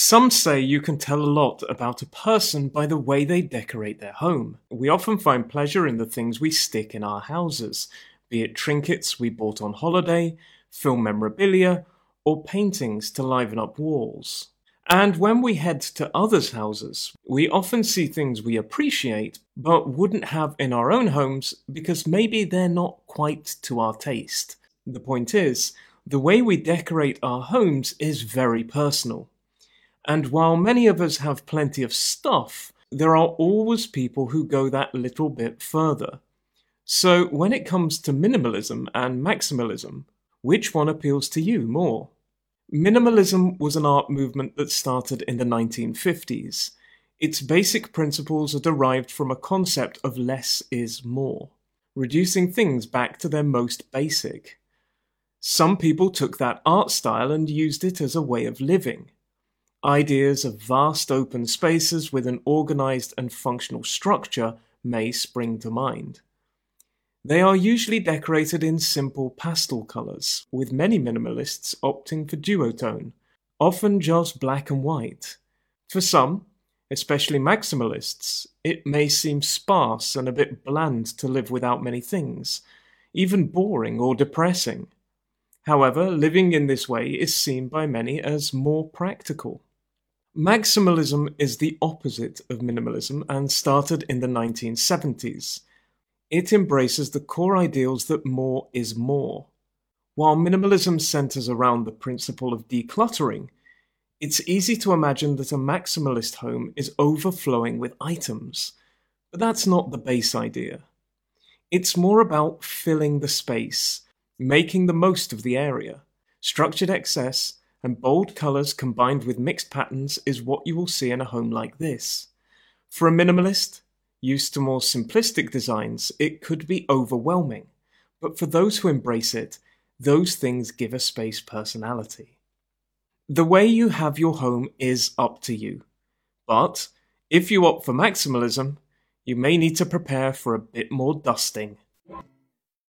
Some say you can tell a lot about a person by the way they decorate their home. We often find pleasure in the things we stick in our houses, be it trinkets we bought on holiday, film memorabilia, or paintings to liven up walls. And when we head to others' houses, we often see things we appreciate but wouldn't have in our own homes because maybe they're not quite to our taste. The point is, the way we decorate our homes is very personal. And while many of us have plenty of stuff, there are always people who go that little bit further. So, when it comes to minimalism and maximalism, which one appeals to you more? Minimalism was an art movement that started in the 1950s. Its basic principles are derived from a concept of less is more, reducing things back to their most basic. Some people took that art style and used it as a way of living. Ideas of vast open spaces with an organized and functional structure may spring to mind. They are usually decorated in simple pastel colors, with many minimalists opting for duotone, often just black and white. For some, especially maximalists, it may seem sparse and a bit bland to live without many things, even boring or depressing. However, living in this way is seen by many as more practical. Maximalism is the opposite of minimalism and started in the 1970s. It embraces the core ideals that more is more. While minimalism centers around the principle of decluttering, it's easy to imagine that a maximalist home is overflowing with items, but that's not the base idea. It's more about filling the space, making the most of the area. Structured excess and bold colours combined with mixed patterns is what you will see in a home like this. For a minimalist, used to more simplistic designs, it could be overwhelming, but for those who embrace it, those things give a space personality. The way you have your home is up to you, but if you opt for maximalism, you may need to prepare for a bit more dusting.